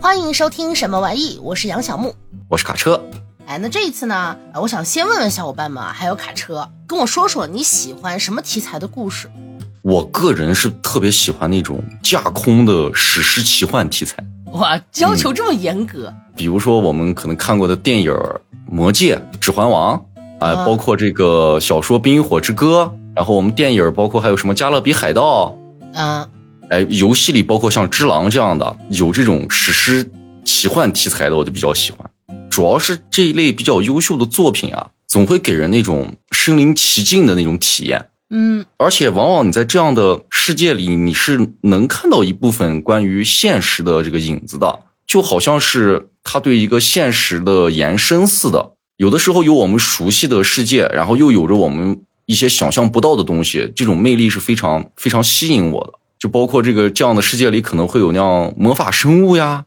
欢迎收听什么玩意？我是杨小木，我是卡车。哎，那这一次呢？我想先问问小伙伴们，还有卡车，跟我说说你喜欢什么题材的故事？我个人是特别喜欢那种架空的史诗奇幻题材。哇，要求这么严格？比如说我们可能看过的电影《魔戒》《指环王》啊，包括这个小说《冰与火之歌》，然后我们电影包括还有什么《加勒比海盗》。嗯。哎，游戏里包括像《只狼》这样的有这种史诗奇幻题材的，我就比较喜欢。主要是这一类比较优秀的作品啊，总会给人那种身临其境的那种体验。嗯，而且往往你在这样的世界里，你是能看到一部分关于现实的这个影子的，就好像是它对一个现实的延伸似的。有的时候有我们熟悉的世界，然后又有着我们一些想象不到的东西，这种魅力是非常非常吸引我的。就包括这个这样的世界里可能会有那样魔法生物呀，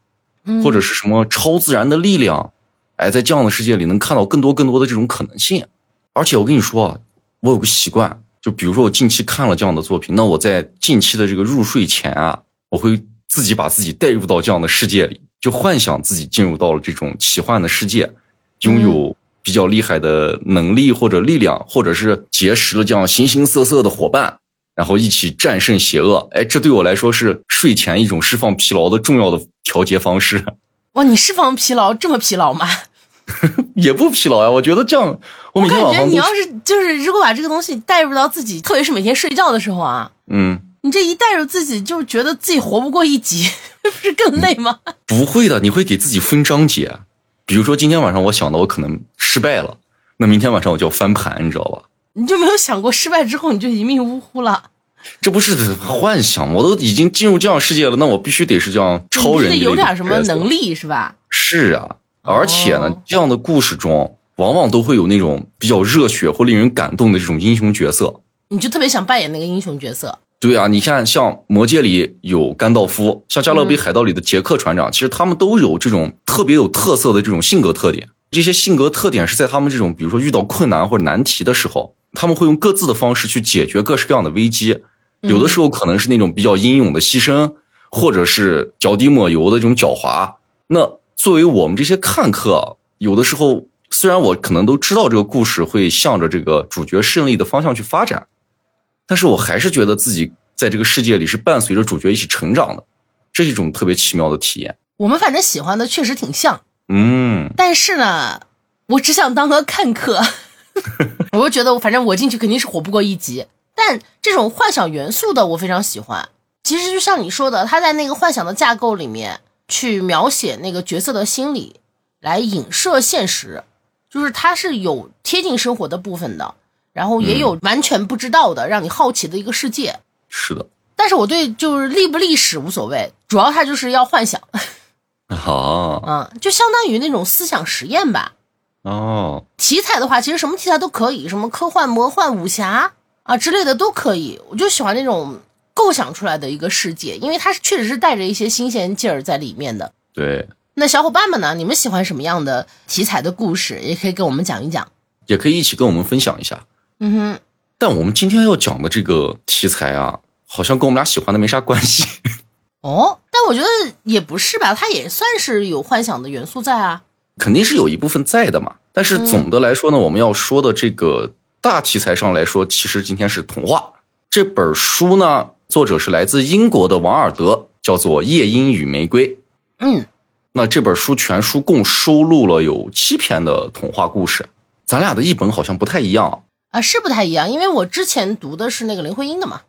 或者是什么超自然的力量，哎，在这样的世界里能看到更多更多的这种可能性。而且我跟你说啊，我有个习惯，就比如说我近期看了这样的作品，那我在近期的这个入睡前啊，我会自己把自己带入到这样的世界里，就幻想自己进入到了这种奇幻的世界，拥有比较厉害的能力或者力量，或者是结识了这样形形色色的伙伴。然后一起战胜邪恶，哎，这对我来说是睡前一种释放疲劳的重要的调节方式。哇，你释放疲劳这么疲劳吗？也不疲劳呀，我觉得这样，我每天晚上你要是就是如果把这个东西带入到自己，特别是每天睡觉的时候啊，嗯，你这一带入自己，就觉得自己活不过一集，不是更累吗？不会的，你会给自己分章节。比如说今天晚上我想到我可能失败了，那明天晚上我就要翻盘，你知道吧？你就没有想过失败之后你就一命呜呼了？这不是幻想，我都已经进入这样世界了，那我必须得是这样超人，有点什么能力是吧？是啊，而且呢，这样的故事中往往都会有那种比较热血或令人感动的这种英雄角色。你就特别想扮演那个英雄角色？对啊，你看像《魔戒》里有甘道夫，像《加勒比海盗》里的杰克船长，其实他们都有这种特别有特色的这种性格特点。这些性格特点是在他们这种比如说遇到困难或者难题的时候。他们会用各自的方式去解决各式各样的危机，有的时候可能是那种比较英勇的牺牲，或者是脚底抹油的这种狡猾。那作为我们这些看客，有的时候虽然我可能都知道这个故事会向着这个主角胜利的方向去发展，但是我还是觉得自己在这个世界里是伴随着主角一起成长的，这是一种特别奇妙的体验。我们反正喜欢的确实挺像，嗯，但是呢，我只想当个看客。我就觉得，反正我进去肯定是活不过一集。但这种幻想元素的，我非常喜欢。其实就像你说的，他在那个幻想的架构里面去描写那个角色的心理，来影射现实，就是他是有贴近生活的部分的，然后也有完全不知道的，让你好奇的一个世界。是的。但是我对就是历不历史无所谓，主要他就是要幻想。好。嗯，就相当于那种思想实验吧。哦，题材的话，其实什么题材都可以，什么科幻、魔幻、武侠啊之类的都可以。我就喜欢那种构想出来的一个世界，因为它确实是带着一些新鲜劲儿在里面的。对，那小伙伴们呢？你们喜欢什么样的题材的故事？也可以跟我们讲一讲，也可以一起跟我们分享一下。嗯哼。但我们今天要讲的这个题材啊，好像跟我们俩喜欢的没啥关系。哦，但我觉得也不是吧，它也算是有幻想的元素在啊。肯定是有一部分在的嘛，但是总的来说呢，我们要说的这个大题材上来说，其实今天是童话。这本书呢，作者是来自英国的王尔德，叫做《夜莺与玫瑰》。嗯，那这本书全书共收录了有七篇的童话故事，咱俩的译本好像不太一样啊，是不太一样，因为我之前读的是那个林徽因的嘛。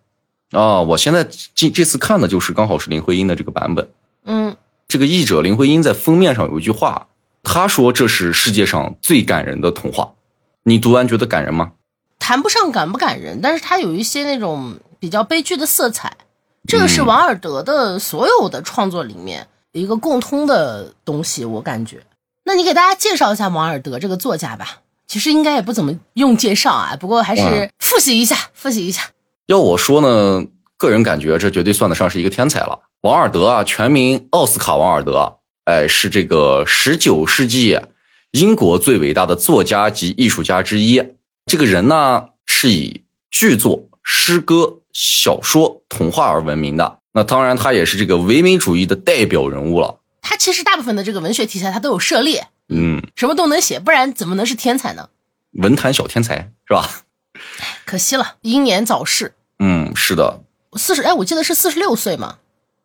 啊，我现在这这次看的就是刚好是林徽因的这个版本。嗯，这个译者林徽因在封面上有一句话。他说：“这是世界上最感人的童话。”你读完觉得感人吗？谈不上感不感人，但是它有一些那种比较悲剧的色彩。这个是王尔德的所有的创作里面一个共通的东西，我感觉。那你给大家介绍一下王尔德这个作家吧。其实应该也不怎么用介绍啊，不过还是复习一下，复习一下。要我说呢，个人感觉这绝对算得上是一个天才了。王尔德啊，全名奥斯卡·王尔德。哎，是这个十九世纪英国最伟大的作家及艺术家之一。这个人呢，是以剧作、诗歌、小说、童话而闻名的。那当然，他也是这个唯美主义的代表人物了。他其实大部分的这个文学题材他都有涉猎，嗯，什么都能写，不然怎么能是天才呢？文坛小天才是吧？可惜了，英年早逝。嗯，是的，四十哎，我记得是四十六岁嘛。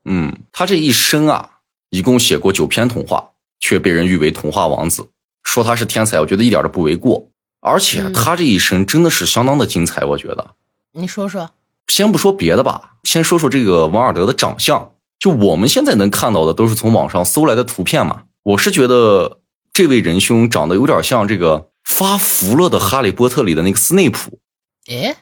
嗯，他这一生啊，一共写过九篇童话，却被人誉为童话王子。说他是天才，我觉得一点都不为过。而且他这一生真的是相当的精彩，我觉得。你说说，先不说别的吧，先说说这个王尔德的长相。就我们现在能看到的，都是从网上搜来的图片嘛。我是觉得这位仁兄长得有点像这个发福了的《哈利波特》里的那个斯内普。哎，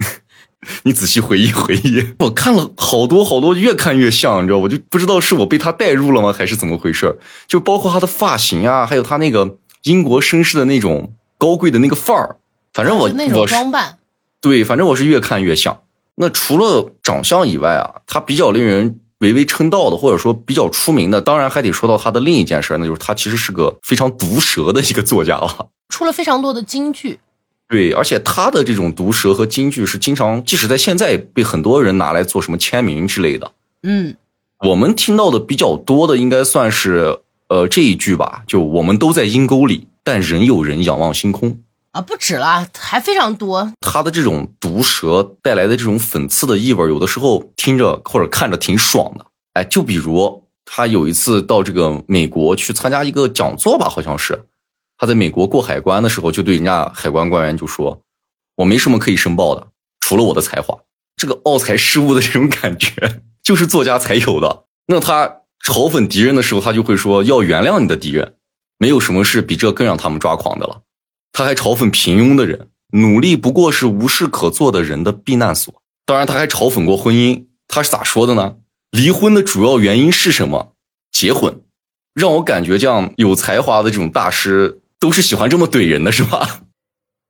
你仔细回忆回忆，我看了好多好多，越看越像，你知道，我就不知道是我被他带入了吗，还是怎么回事就包括他的发型啊，还有他那个英国绅士的那种高贵的那个范儿，反正我那种装扮，对，反正我是越看越像。那除了长相以外啊，他比较令人微微称道的，或者说比较出名的，当然还得说到他的另一件事，那就是他其实是个非常毒舌的一个作家了，出了非常多的金句。对，而且他的这种毒舌和金句是经常，即使在现在被很多人拿来做什么签名之类的。嗯，我们听到的比较多的应该算是呃这一句吧，就我们都在阴沟里，但仍有人仰望星空啊，不止了，还非常多。他的这种毒舌带来的这种讽刺的意味，有的时候听着或者看着挺爽的。哎，就比如他有一次到这个美国去参加一个讲座吧，好像是。他在美国过海关的时候，就对人家海关官员就说：“我没什么可以申报的，除了我的才华。”这个傲才失误的这种感觉，就是作家才有的。那他嘲讽敌人的时候，他就会说：“要原谅你的敌人，没有什么事比这更让他们抓狂的了。”他还嘲讽平庸的人，努力不过是无事可做的人的避难所。当然，他还嘲讽过婚姻，他是咋说的呢？离婚的主要原因是什么？结婚。让我感觉这样有才华的这种大师。都是喜欢这么怼人的是吧？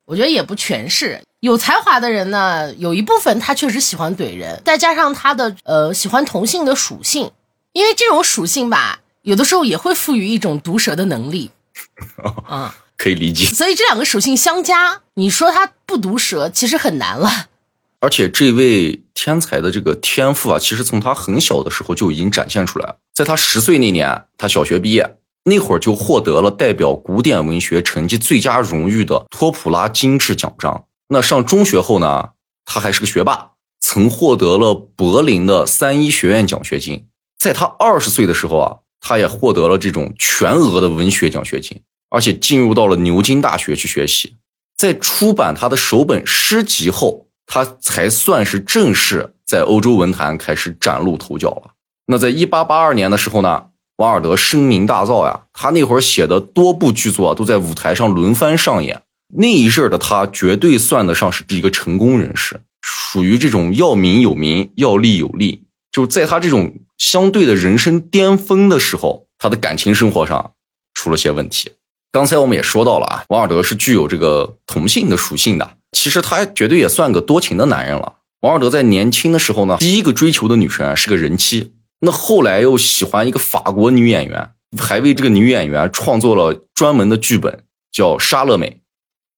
我觉得也不全是，有才华的人呢，有一部分他确实喜欢怼人，再加上他的呃喜欢同性的属性，因为这种属性吧，有的时候也会赋予一种毒舌的能力，啊，可以理解。所以这两个属性相加，你说他不毒舌，其实很难了。而且这位天才的这个天赋啊，其实从他很小的时候就已经展现出来了，在他十岁那年，他小学毕业。那会儿就获得了代表古典文学成绩最佳荣誉的托普拉金质奖章。那上中学后呢，他还是个学霸，曾获得了柏林的三一学院奖学金。在他二十岁的时候啊，他也获得了这种全额的文学奖学金，而且进入到了牛津大学去学习。在出版他的首本诗集后，他才算是正式在欧洲文坛开始崭露头角了。那在一八八二年的时候呢？王尔德声名大噪呀，他那会儿写的多部剧作都在舞台上轮番上演。那一阵儿的他绝对算得上是一个成功人士，属于这种要名有名，要利有利。就在他这种相对的人生巅峰的时候，他的感情生活上出了些问题。刚才我们也说到了啊，王尔德是具有这个同性的属性的，其实他绝对也算个多情的男人了。王尔德在年轻的时候呢，第一个追求的女神是个人妻。那后来又喜欢一个法国女演员，还为这个女演员创作了专门的剧本，叫《莎乐美》。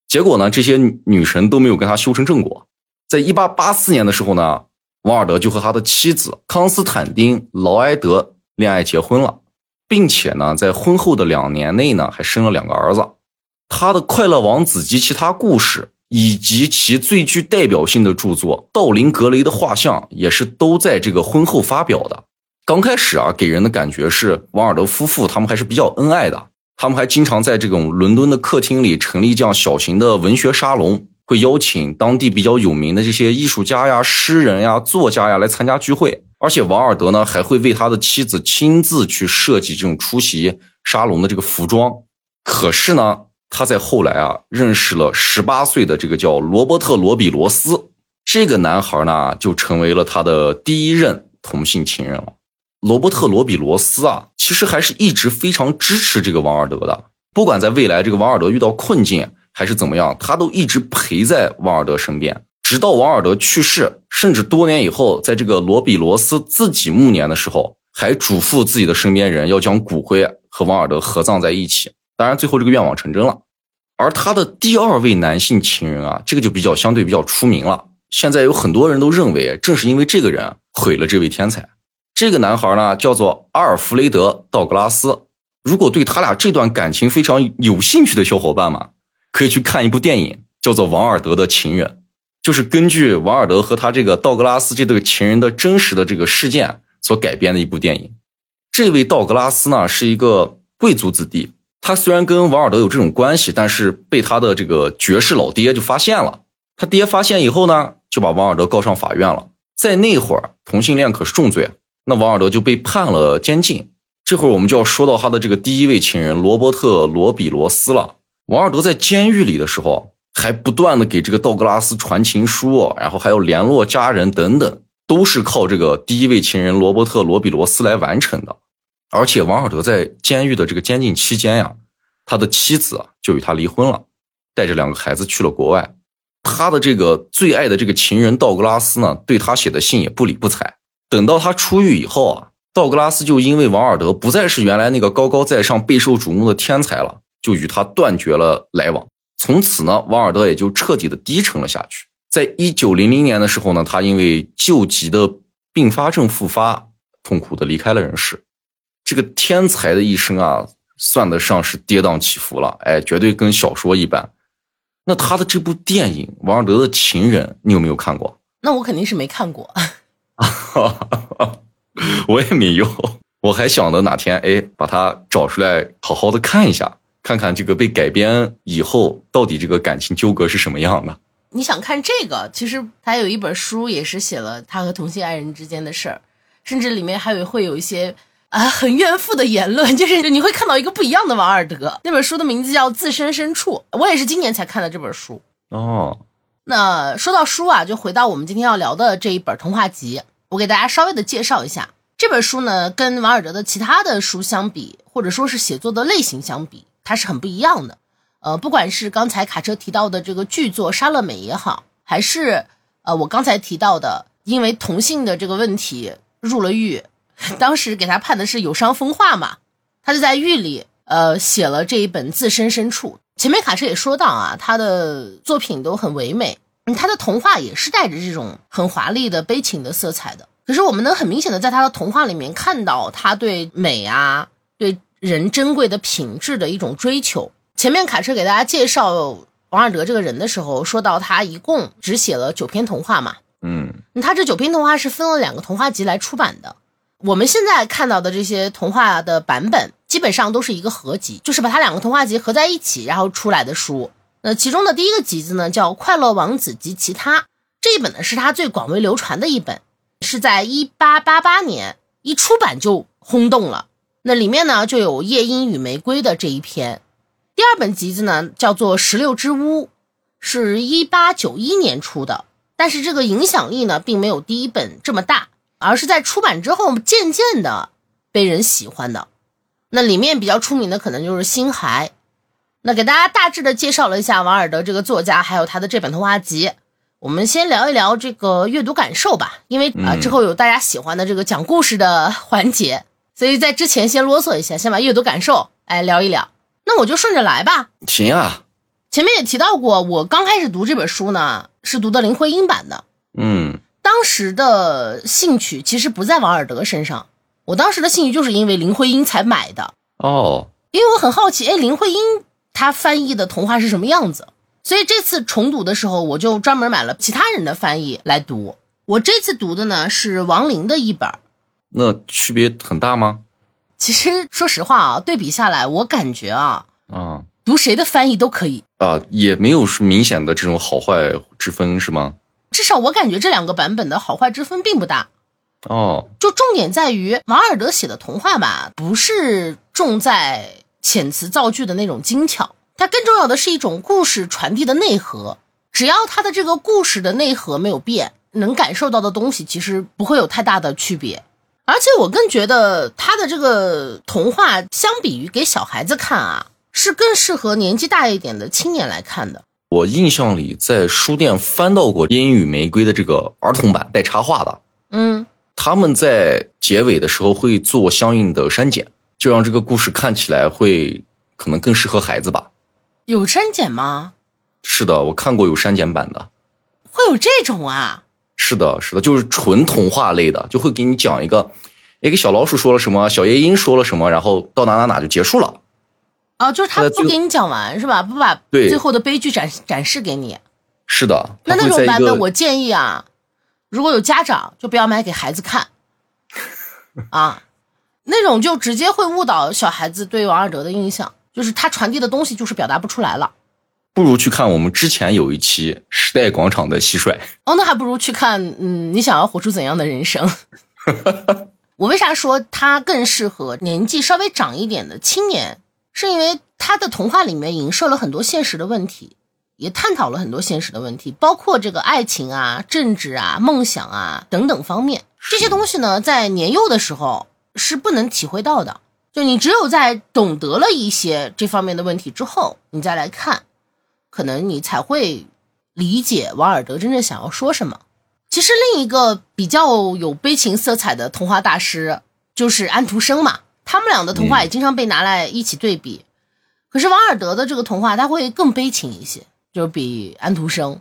结果呢，这些女神都没有跟他修成正果。在一八八四年的时候呢，王尔德就和他的妻子康斯坦丁·劳埃德恋爱结婚了，并且呢，在婚后的两年内呢，还生了两个儿子。他的《快乐王子及其他故事》以及其最具代表性的著作《道林格雷的画像》也是都在这个婚后发表的。刚开始啊，给人的感觉是王尔德夫妇他们还是比较恩爱的。他们还经常在这种伦敦的客厅里成立这样小型的文学沙龙，会邀请当地比较有名的这些艺术家呀、诗人呀、作家呀来参加聚会。而且王尔德呢，还会为他的妻子亲自去设计这种出席沙龙的这个服装。可是呢，他在后来啊，认识了十八岁的这个叫罗伯特·罗比罗斯这个男孩呢，就成为了他的第一任同性情人了。罗伯特·罗比罗斯啊，其实还是一直非常支持这个王尔德的。不管在未来这个王尔德遇到困境还是怎么样，他都一直陪在王尔德身边，直到王尔德去世，甚至多年以后，在这个罗比罗斯自己暮年的时候，还嘱咐自己的身边人要将骨灰和王尔德合葬在一起。当然，最后这个愿望成真了。而他的第二位男性情人啊，这个就比较相对比较出名了。现在有很多人都认为，正是因为这个人。毁了这位天才。这个男孩呢，叫做阿尔弗雷德·道格拉斯。如果对他俩这段感情非常有兴趣的小伙伴们，可以去看一部电影，叫做《王尔德的情人》，就是根据王尔德和他这个道格拉斯这对情人的真实的这个事件所改编的一部电影。这位道格拉斯呢，是一个贵族子弟。他虽然跟王尔德有这种关系，但是被他的这个爵士老爹就发现了。他爹发现以后呢，就把王尔德告上法院了。在那会儿，同性恋可是重罪，那王尔德就被判了监禁。这会儿我们就要说到他的这个第一位情人罗伯特·罗比罗斯了。王尔德在监狱里的时候，还不断的给这个道格拉斯传情书，然后还有联络家人等等，都是靠这个第一位情人罗伯特·罗比罗斯来完成的。而且王尔德在监狱的这个监禁期间呀，他的妻子就与他离婚了，带着两个孩子去了国外。他的这个最爱的这个情人道格拉斯呢，对他写的信也不理不睬。等到他出狱以后啊，道格拉斯就因为王尔德不再是原来那个高高在上、备受瞩目的天才了，就与他断绝了来往。从此呢，王尔德也就彻底的低沉了下去。在一九零零年的时候呢，他因为旧疾的并发症复发，痛苦的离开了人世。这个天才的一生啊，算得上是跌宕起伏了，哎，绝对跟小说一般。那他的这部电影《王尔德的情人》，你有没有看过？那我肯定是没看过，我也没有。我还想着哪天哎，把它找出来，好好的看一下，看看这个被改编以后到底这个感情纠葛是什么样的。你想看这个？其实他有一本书，也是写了他和同性爱人之间的事儿，甚至里面还有会有一些。啊，很怨妇的言论，就是你会看到一个不一样的王尔德。那本书的名字叫《自身深处》，我也是今年才看的这本书。哦，那说到书啊，就回到我们今天要聊的这一本童话集，我给大家稍微的介绍一下这本书呢，跟王尔德的其他的书相比，或者说是写作的类型相比，它是很不一样的。呃，不管是刚才卡车提到的这个剧作《莎乐美》也好，还是呃我刚才提到的因为同性的这个问题入了狱。当时给他判的是有伤风化嘛，他就在狱里呃写了这一本《自身深处》。前面卡车也说到啊，他的作品都很唯美，他的童话也是带着这种很华丽的悲情的色彩的。可是我们能很明显的在他的童话里面看到他对美啊、对人珍贵的品质的一种追求。前面卡车给大家介绍王尔德这个人的时候，说到他一共只写了九篇童话嘛，嗯，他这九篇童话是分了两个童话集来出版的。我们现在看到的这些童话的版本，基本上都是一个合集，就是把它两个童话集合在一起，然后出来的书。那其中的第一个集子呢，叫《快乐王子及其他》，这一本呢是他最广为流传的一本，是在一八八八年一出版就轰动了。那里面呢就有夜莺与玫瑰的这一篇。第二本集子呢叫做《石榴之屋》，是一八九一年出的，但是这个影响力呢并没有第一本这么大。而是在出版之后渐渐的被人喜欢的，那里面比较出名的可能就是《星海》。那给大家大致的介绍了一下王尔德这个作家，还有他的这本童话集。我们先聊一聊这个阅读感受吧，因为啊之后有大家喜欢的这个讲故事的环节，所以在之前先啰嗦一下，先把阅读感受哎聊一聊。那我就顺着来吧。行啊。前面也提到过，我刚开始读这本书呢，是读的林徽因版的。嗯。当时的兴趣其实不在王尔德身上，我当时的兴趣就是因为林徽因才买的哦，因为我很好奇，哎，林徽因她翻译的童话是什么样子？所以这次重读的时候，我就专门买了其他人的翻译来读。我这次读的呢是王林的一本，那区别很大吗？其实说实话啊，对比下来，我感觉啊，啊，读谁的翻译都可以啊，也没有明显的这种好坏之分，是吗？至少我感觉这两个版本的好坏之分并不大，哦，就重点在于王尔德写的童话吧，不是重在遣词造句的那种精巧，它更重要的是一种故事传递的内核。只要他的这个故事的内核没有变，能感受到的东西其实不会有太大的区别。而且我更觉得他的这个童话，相比于给小孩子看啊，是更适合年纪大一点的青年来看的。我印象里，在书店翻到过《烟雨玫瑰》的这个儿童版带插画的，嗯，他们在结尾的时候会做相应的删减，就让这个故事看起来会可能更适合孩子吧。有删减吗？是的，我看过有删减版的。会有这种啊？是的，是的，就是纯童话类的，就会给你讲一个，一个小老鼠说了什么，小夜莺说了什么，然后到哪哪哪就结束了。啊，就是他不给你讲完是吧？不把最后的悲剧展展示给你。是的，那那种版本，我建议啊，如果有家长就不要买给孩子看，啊，那种就直接会误导小孩子对王尔德的印象，就是他传递的东西就是表达不出来了。不如去看我们之前有一期时代广场的蟋蟀。哦，那还不如去看，嗯，你想要活出怎样的人生？我为啥说它更适合年纪稍微长一点的青年？是因为它的童话里面影射了很多现实的问题，也探讨了很多现实的问题，包括这个爱情啊、政治啊、梦想啊等等方面。这些东西呢，在年幼的时候是不能体会到的。就你只有在懂得了一些这方面的问题之后，你再来看，可能你才会理解王尔德真正想要说什么。其实另一个比较有悲情色彩的童话大师就是安徒生嘛，他们俩的童话也经常被拿来一起对比。可是王尔德的这个童话，它会更悲情一些，就是比安徒生，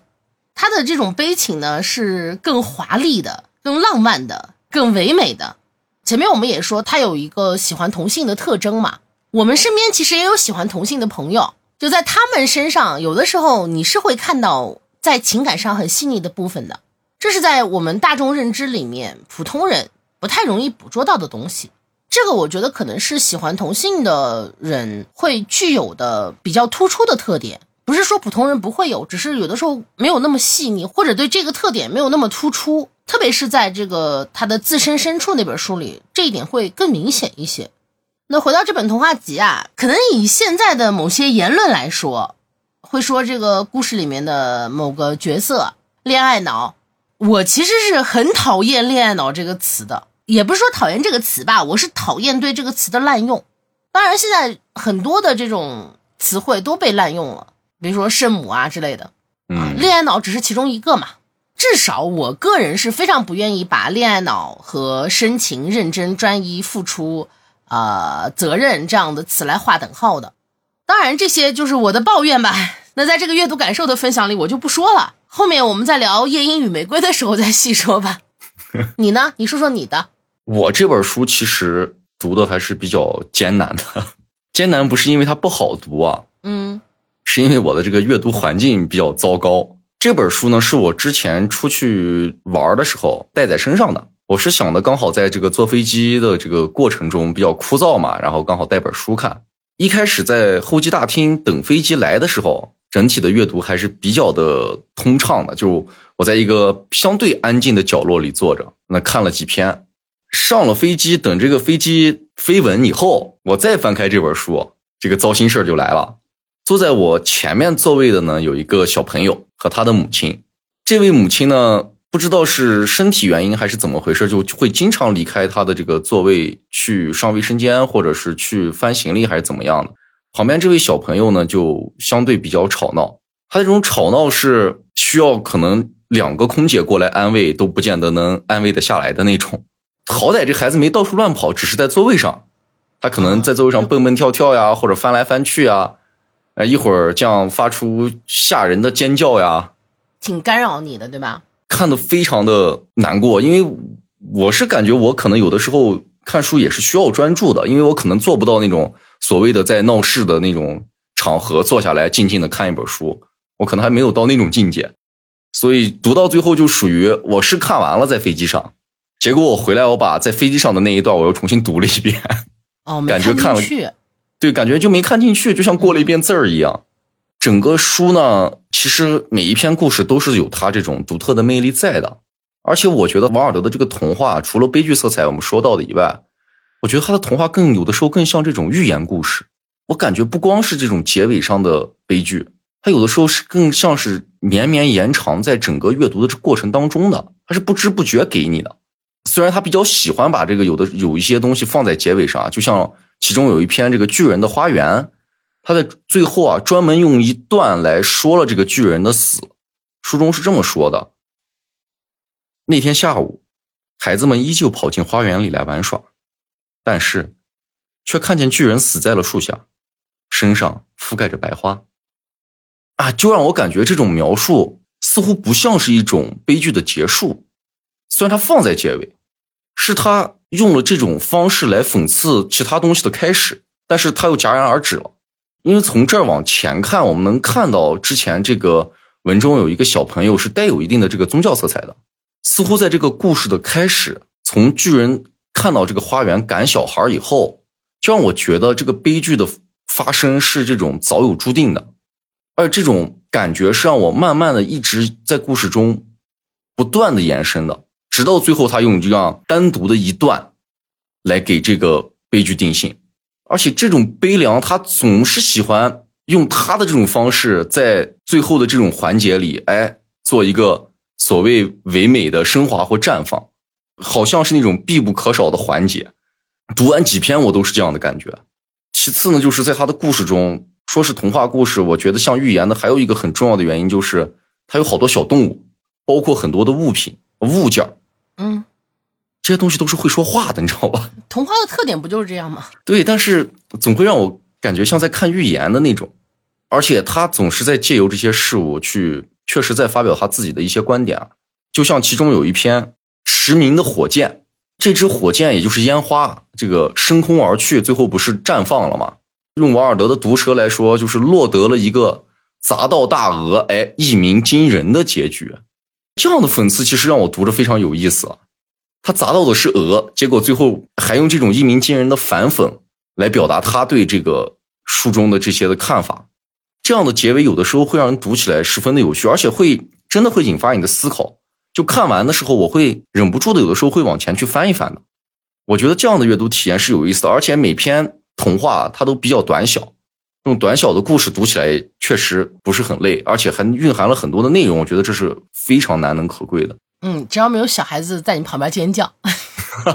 他的这种悲情呢是更华丽的、更浪漫的、更唯美的。前面我们也说他有一个喜欢同性的特征嘛，我们身边其实也有喜欢同性的朋友，就在他们身上，有的时候你是会看到在情感上很细腻的部分的。这是在我们大众认知里面，普通人不太容易捕捉到的东西。这个我觉得可能是喜欢同性的人会具有的比较突出的特点，不是说普通人不会有，只是有的时候没有那么细腻，或者对这个特点没有那么突出。特别是在这个他的自身深处那本书里，这一点会更明显一些。那回到这本童话集啊，可能以现在的某些言论来说，会说这个故事里面的某个角色恋爱脑。我其实是很讨厌“恋爱脑”这个词的，也不是说讨厌这个词吧，我是讨厌对这个词的滥用。当然，现在很多的这种词汇都被滥用了，比如说圣母啊之类的。啊，嗯，恋爱脑只是其中一个嘛。至少我个人是非常不愿意把恋爱脑和深情、认真、专一、付出、呃责任这样的词来划等号的。当然，这些就是我的抱怨吧。那在这个阅读感受的分享里，我就不说了。后面我们在聊《夜莺与玫瑰》的时候再细说吧。你呢？你说说你的。我这本书其实读的还是比较艰难的，艰难不是因为它不好读啊，嗯是因为我的这个阅读环境比较糟糕。这本书呢，是我之前出去玩的时候带在身上的。我是想的，刚好在这个坐飞机的这个过程中比较枯燥嘛，然后刚好带本书看。一开始在候机大厅等飞机来的时候，整体的阅读还是比较的通畅的。就我在一个相对安静的角落里坐着，那看了几篇。上了飞机，等这个飞机飞稳以后，我再翻开这本书，这个糟心事儿就来了。坐在我前面座位的呢，有一个小朋友和他的母亲。这位母亲呢，不知道是身体原因还是怎么回事，就会经常离开他的这个座位去上卫生间，或者是去翻行李，还是怎么样的。旁边这位小朋友呢，就相对比较吵闹。他这种吵闹是需要可能两个空姐过来安慰都不见得能安慰得下来的那种。好歹这孩子没到处乱跑，只是在座位上，他可能在座位上蹦蹦跳跳呀，或者翻来翻去啊。呃，一会儿这样发出吓人的尖叫呀，挺干扰你的，对吧？看得非常的难过。因为我是感觉我可能有的时候看书也是需要专注的，因为我可能做不到那种所谓的在闹市的那种场合坐下来静静的看一本书，我可能还没有到那种境界。所以读到最后就属于我是看完了在飞机上，结果我回来我把在飞机上的那一段我又重新读了一遍。哦，感觉看了。对，感觉就没看进去，就像过了一遍字儿一样。整个书呢，其实每一篇故事都是有它这种独特的魅力在的。而且我觉得王尔德的这个童话，除了悲剧色彩我们说到的以外，我觉得他的童话更有的时候更像这种寓言故事。我感觉不光是这种结尾上的悲剧，它有的时候是更像是绵绵延长在整个阅读的这过程当中的，它是不知不觉给你的。虽然他比较喜欢把这个有的有一些东西放在结尾上，就像其中有一篇这个巨人的花园，他在最后啊专门用一段来说了这个巨人的死。书中是这么说的：那天下午，孩子们依旧跑进花园里来玩耍，但是却看见巨人死在了树下，身上覆盖着白花。啊，就让我感觉这种描述似乎不像是一种悲剧的结束，虽然它放在结尾，是他用了这种方式来讽刺其他东西的开始，但是他又戛然而止了。因为从这儿往前看，我们能看到之前这个文中有一个小朋友是带有一定的这个宗教色彩的，似乎在这个故事的开始，从巨人看到这个花园赶小孩以后，就让我觉得这个悲剧的发生是这种早有注定的，而这种感觉是让我慢慢的一直在故事中不断的延伸的，直到最后他用这样单独的一段来给这个悲剧定性。而且这种悲凉，他总是喜欢用他的这种方式，在最后的这种环节里，哎，做一个所谓唯美的升华或绽放，好像是那种必不可少的环节。读完几篇，我都是这样的感觉。其次呢，就是在他的故事中，说是童话故事，我觉得像寓言的，还有一个很重要的原因，就是它有好多小动物，包括很多的物品物件嗯。这些东西都是会说话的，你知道吧？童话的特点不就是这样吗？对，但是总会让我感觉像在看寓言的那种，而且他总是在借由这些事物去，确实在发表他自己的一些观点。就像其中有一篇《驰名的火箭》，这支火箭也就是烟花，这个升空而去，最后不是绽放了吗？用王尔德的毒舌来说，就是落得了一个砸到大鹅，哎，一鸣惊人的结局。这样的讽刺其实让我读着非常有意思。他砸到的是鹅，结果最后还用这种一鸣惊人的反讽来表达他对这个书中的这些的看法。这样的结尾有的时候会让人读起来十分的有趣，而且会真的会引发你的思考。就看完的时候，我会忍不住的有的时候会往前去翻一翻的。我觉得这样的阅读体验是有意思的，而且每篇童话它都比较短小，用短小的故事读起来确实不是很累，而且还蕴含了很多的内容。我觉得这是非常难能可贵的。嗯，只要没有小孩子在你旁边尖叫。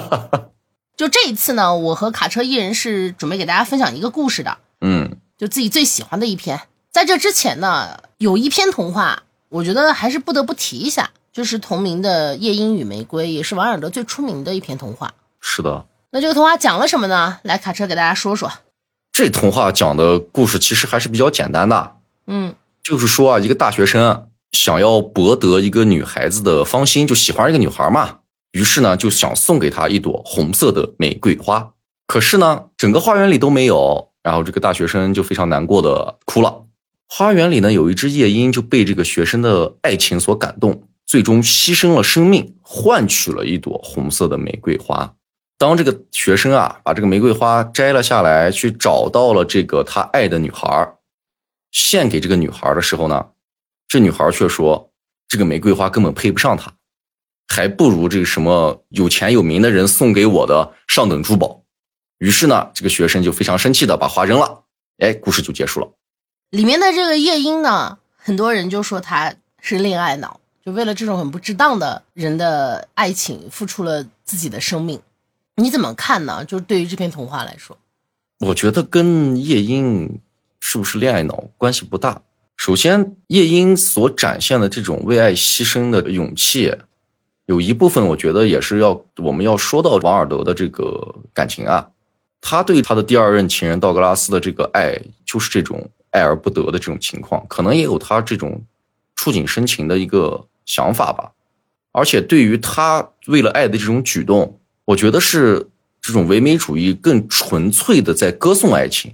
就这一次呢，我和卡车艺人是准备给大家分享一个故事的。嗯，就自己最喜欢的一篇。在这之前呢，有一篇童话，我觉得还是不得不提一下，就是同名的《夜莺与玫瑰》，也是王尔德最出名的一篇童话。是的。那这个童话讲了什么呢？来，卡车给大家说说。这童话讲的故事其实还是比较简单的。嗯，就是说啊，一个大学生。想要博得一个女孩子的芳心，就喜欢一个女孩嘛。于是呢，就想送给她一朵红色的玫瑰花。可是呢，整个花园里都没有。然后这个大学生就非常难过的哭了。花园里呢，有一只夜莺就被这个学生的爱情所感动，最终牺牲了生命，换取了一朵红色的玫瑰花。当这个学生啊，把这个玫瑰花摘了下来，去找到了这个他爱的女孩，献给这个女孩的时候呢？这女孩却说：“这个玫瑰花根本配不上她，还不如这个什么有钱有名的人送给我的上等珠宝。”于是呢，这个学生就非常生气的把花扔了。哎，故事就结束了。里面的这个夜莺呢，很多人就说她是恋爱脑，就为了这种很不值当的人的爱情，付出了自己的生命。你怎么看呢？就是对于这篇童话来说，我觉得跟夜莺是不是恋爱脑关系不大。首先，夜莺所展现的这种为爱牺牲的勇气，有一部分我觉得也是要我们要说到王尔德的这个感情啊，他对他的第二任情人道格拉斯的这个爱，就是这种爱而不得的这种情况，可能也有他这种触景生情的一个想法吧。而且对于他为了爱的这种举动，我觉得是这种唯美主义更纯粹的在歌颂爱情。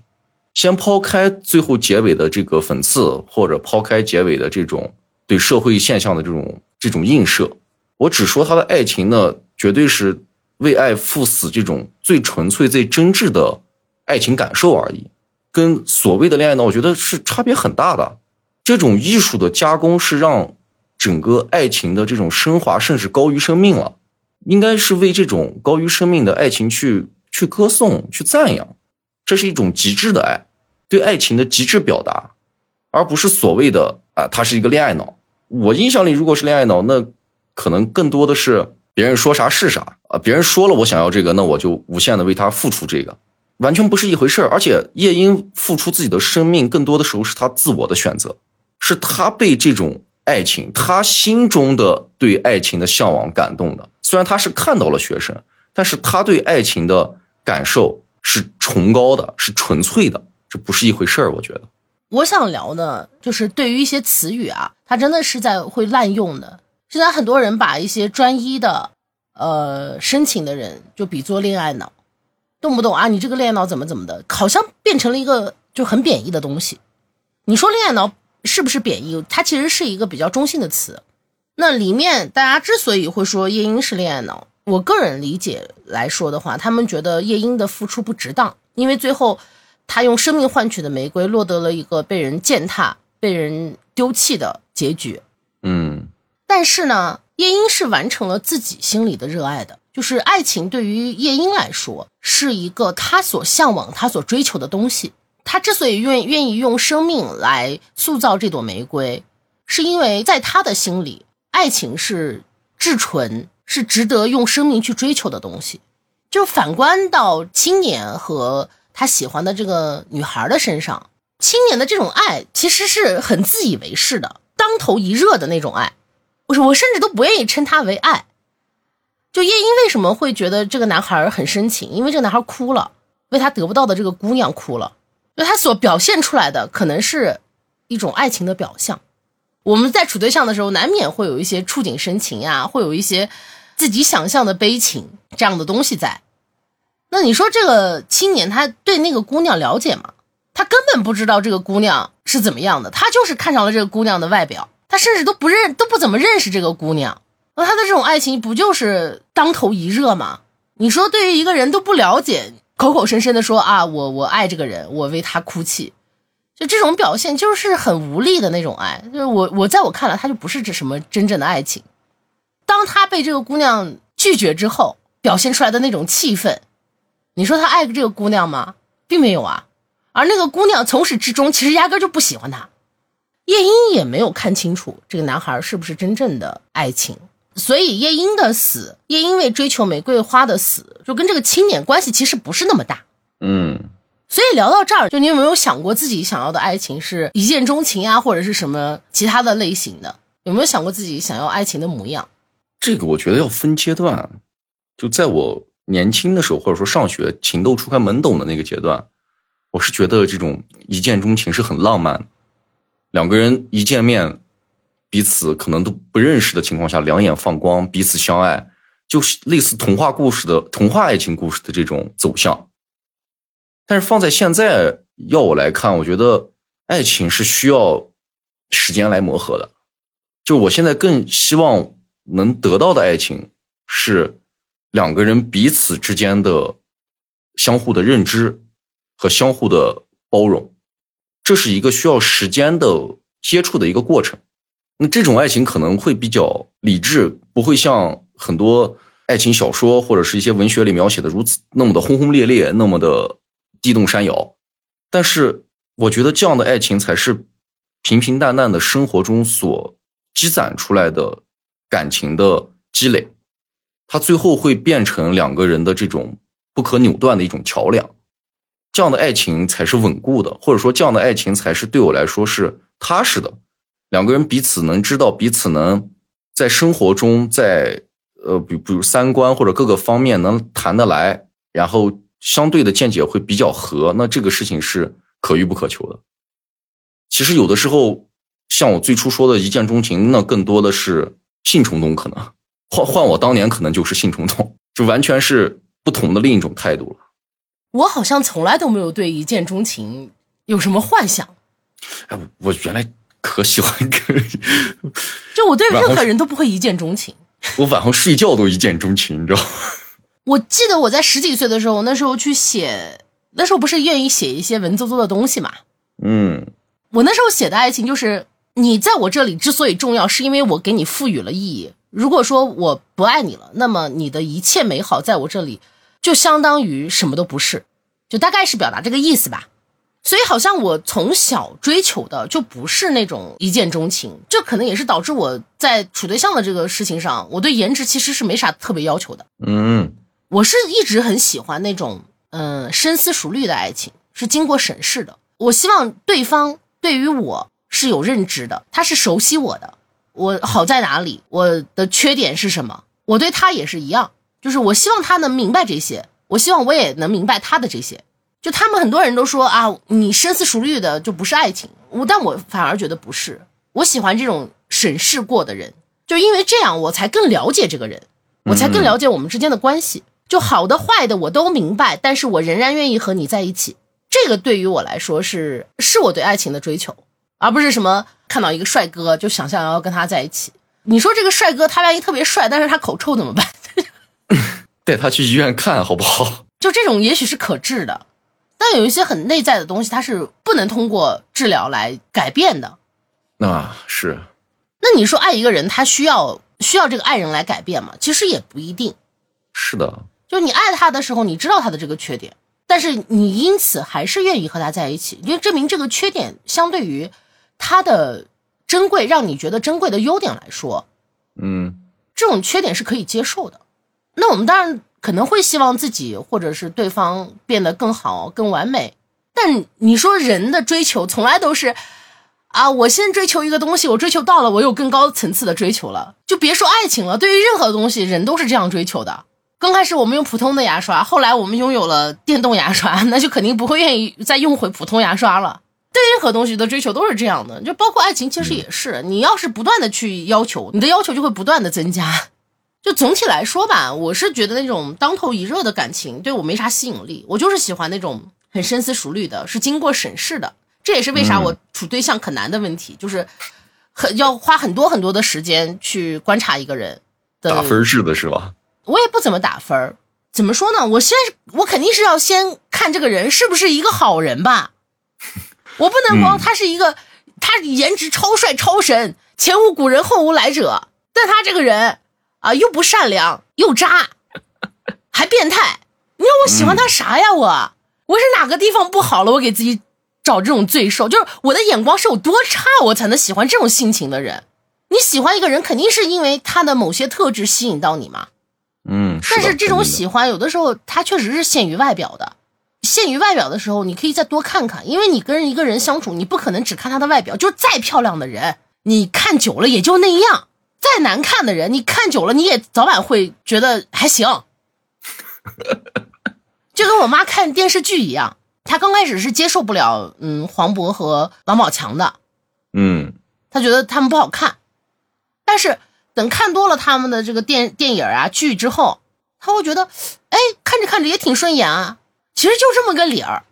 先抛开最后结尾的这个讽刺，或者抛开结尾的这种对社会现象的这种这种映射，我只说他的爱情呢，绝对是为爱赴死这种最纯粹、最真挚的爱情感受而已，跟所谓的恋爱呢，我觉得是差别很大的。这种艺术的加工是让整个爱情的这种升华，甚至高于生命了，应该是为这种高于生命的爱情去去歌颂、去赞扬，这是一种极致的爱。对爱情的极致表达，而不是所谓的啊，他是一个恋爱脑。我印象里，如果是恋爱脑，那可能更多的是别人说啥是啥啊，别人说了我想要这个，那我就无限的为他付出这个，完全不是一回事儿而且夜莺付出自己的生命，更多的时候是他自我的选择，是他被这种爱情，他心中的对爱情的向往感动的。虽然他是看到了学生，但是他对爱情的感受是崇高的，是纯粹的。这不是一回事儿，我觉得。我想聊的，就是对于一些词语啊，它真的是在会滥用的。现在很多人把一些专一的，呃，申请的人就比作恋爱脑，动不动啊，你这个恋爱脑怎么怎么的，好像变成了一个就很贬义的东西。你说恋爱脑是不是贬义？它其实是一个比较中性的词。那里面大家之所以会说夜莺是恋爱脑，我个人理解来说的话，他们觉得夜莺的付出不值当，因为最后他用生命换取的玫瑰，落得了一个被人践踏、被人丢弃的结局。嗯，但是呢，夜莺是完成了自己心里的热爱的，就是爱情对于夜莺来说是一个他所向往、他所追求的东西。他之所以愿愿意用生命来塑造这朵玫瑰，是因为在他的心里，爱情是至纯，是值得用生命去追求的东西。就反观到青年和他喜欢的这个女孩的身上，青年的这种爱其实是很自以为是的，当头一热的那种爱。我说，我甚至都不愿意称它为爱。就夜莺为什么会觉得这个男孩很深情？因为这个男孩哭了，为他得不到的这个姑娘哭了。就他所表现出来的，可能是一种爱情的表象。我们在处对象的时候，难免会有一些触景生情呀，会有一些自己想象的悲情这样的东西在。那你说这个青年他对那个姑娘了解吗？他根本不知道这个姑娘是怎么样的，他就是看上了这个姑娘的外表，他甚至都不认都不怎么认识这个姑娘。那他的这种爱情不就是当头一热吗？你说对于一个人都不了解。口口声声的说啊，我我爱这个人，我为他哭泣，就这种表现就是很无力的那种爱。就是我我在我看来，他就不是这什么真正的爱情。当他被这个姑娘拒绝之后，表现出来的那种气愤，你说他爱这个姑娘吗？并没有啊。而那个姑娘从始至终其实压根就不喜欢他。夜莺也没有看清楚这个男孩是不是真正的爱情。所以夜莺的死，夜莺为追求玫瑰花的死，就跟这个青年关系其实不是那么大。嗯，所以聊到这儿，就你有没有想过自己想要的爱情是一见钟情啊，或者是什么其他的类型的？有没有想过自己想要爱情的模样？这个我觉得要分阶段。就在我年轻的时候，或者说上学情窦初开懵懂的那个阶段，我是觉得这种一见钟情是很浪漫，两个人一见面。彼此可能都不认识的情况下，两眼放光，彼此相爱，就是类似童话故事的童话爱情故事的这种走向。但是放在现在，要我来看，我觉得爱情是需要时间来磨合的。就我现在更希望能得到的爱情，是两个人彼此之间的相互的认知和相互的包容，这是一个需要时间的接触的一个过程。那这种爱情可能会比较理智，不会像很多爱情小说或者是一些文学里描写的如此那么的轰轰烈烈，那么的地动山摇。但是，我觉得这样的爱情才是平平淡淡的生活中所积攒出来的感情的积累，它最后会变成两个人的这种不可扭断的一种桥梁。这样的爱情才是稳固的，或者说这样的爱情才是对我来说是踏实的。两个人彼此能知道彼此能在生活中，在呃，比比如三观或者各个方面能谈得来，然后相对的见解会比较合，那这个事情是可遇不可求的。其实有的时候，像我最初说的一见钟情，那更多的是性冲动，可能换换我当年可能就是性冲动，就完全是不同的另一种态度了。我好像从来都没有对一见钟情有什么幻想。哎，我原来。可喜欢可以，就我对任何人都不会一见钟情。我晚上睡觉都一见钟情，你知道吗？我记得我在十几岁的时候，那时候去写，那时候不是愿意写一些文绉绉的东西嘛。嗯，我那时候写的爱情就是你在我这里之所以重要，是因为我给你赋予了意义。如果说我不爱你了，那么你的一切美好在我这里就相当于什么都不是，就大概是表达这个意思吧。所以好像我从小追求的就不是那种一见钟情，这可能也是导致我在处对象的这个事情上，我对颜值其实是没啥特别要求的。嗯，我是一直很喜欢那种嗯深思熟虑的爱情，是经过审视的。我希望对方对于我是有认知的，他是熟悉我的，我好在哪里，我的缺点是什么，我对他也是一样，就是我希望他能明白这些，我希望我也能明白他的这些。就他们很多人都说啊，你深思熟虑的就不是爱情，我但我反而觉得不是。我喜欢这种审视过的人，就因为这样，我才更了解这个人，我才更了解我们之间的关系。就好的坏的我都明白，但是我仍然愿意和你在一起。这个对于我来说是是我对爱情的追求，而不是什么看到一个帅哥就想象要跟他在一起。你说这个帅哥他万一特别帅，但是他口臭怎么办？带他去医院看好不好？就这种也许是可治的，但有一些很内在的东西，它是不能通过治疗来改变的。那是。那你说爱一个人，他需要需要这个爱人来改变吗？其实也不一定。是的。就你爱他的时候，你知道他的这个缺点，但是你因此还是愿意和他在一起，因为证明这个缺点相对于他的珍贵，让你觉得珍贵的优点来说，嗯，这种缺点是可以接受的。那我们当然可能会希望自己或者是对方变得更好、更完美，但你说人的追求从来都是啊，我先追求一个东西，我追求到了，我有更高层次的追求了，就别说爱情了，对于任何东西，人都是这样追求的。刚开始我们用普通的牙刷，后来我们拥有了电动牙刷，那就肯定不会愿意再用回普通牙刷了。对任何东西的追求都是这样的，就包括爱情，其实也是。你要是不断的去要求，你的要求就会不断的增加。就总体来说吧，我是觉得那种当头一热的感情对我没啥吸引力，我就是喜欢那种很深思熟虑的，是经过审视的。这也是为啥我处对象可难的问题，就是很要花很多很多的时间去观察一个人。打分制的是吧？我也不怎么打分儿，怎么说呢？我先，我肯定是要先看这个人是不是一个好人吧。我不能光他是一个，他颜值超帅超神，前无古人后无来者，但他这个人啊又不善良又渣，还变态。你让我喜欢他啥呀？我我是哪个地方不好了？我给自己找这种罪受，就是我的眼光是有多差，我才能喜欢这种性情的人？你喜欢一个人，肯定是因为他的某些特质吸引到你嘛。嗯，但是这种喜欢有的时候他确实是限于外表的，限于外表的时候，你可以再多看看，因为你跟一个人相处，你不可能只看他的外表，就是再漂亮的人，你看久了也就那样；再难看的人，你看久了你也早晚会觉得还行。就跟我妈看电视剧一样，她刚开始是接受不了嗯黄渤和王宝强的，嗯，她觉得他们不好看，但是。等看多了他们的这个电电影啊剧之后，她会觉得，哎，看着看着也挺顺眼啊。其实就这么个理儿，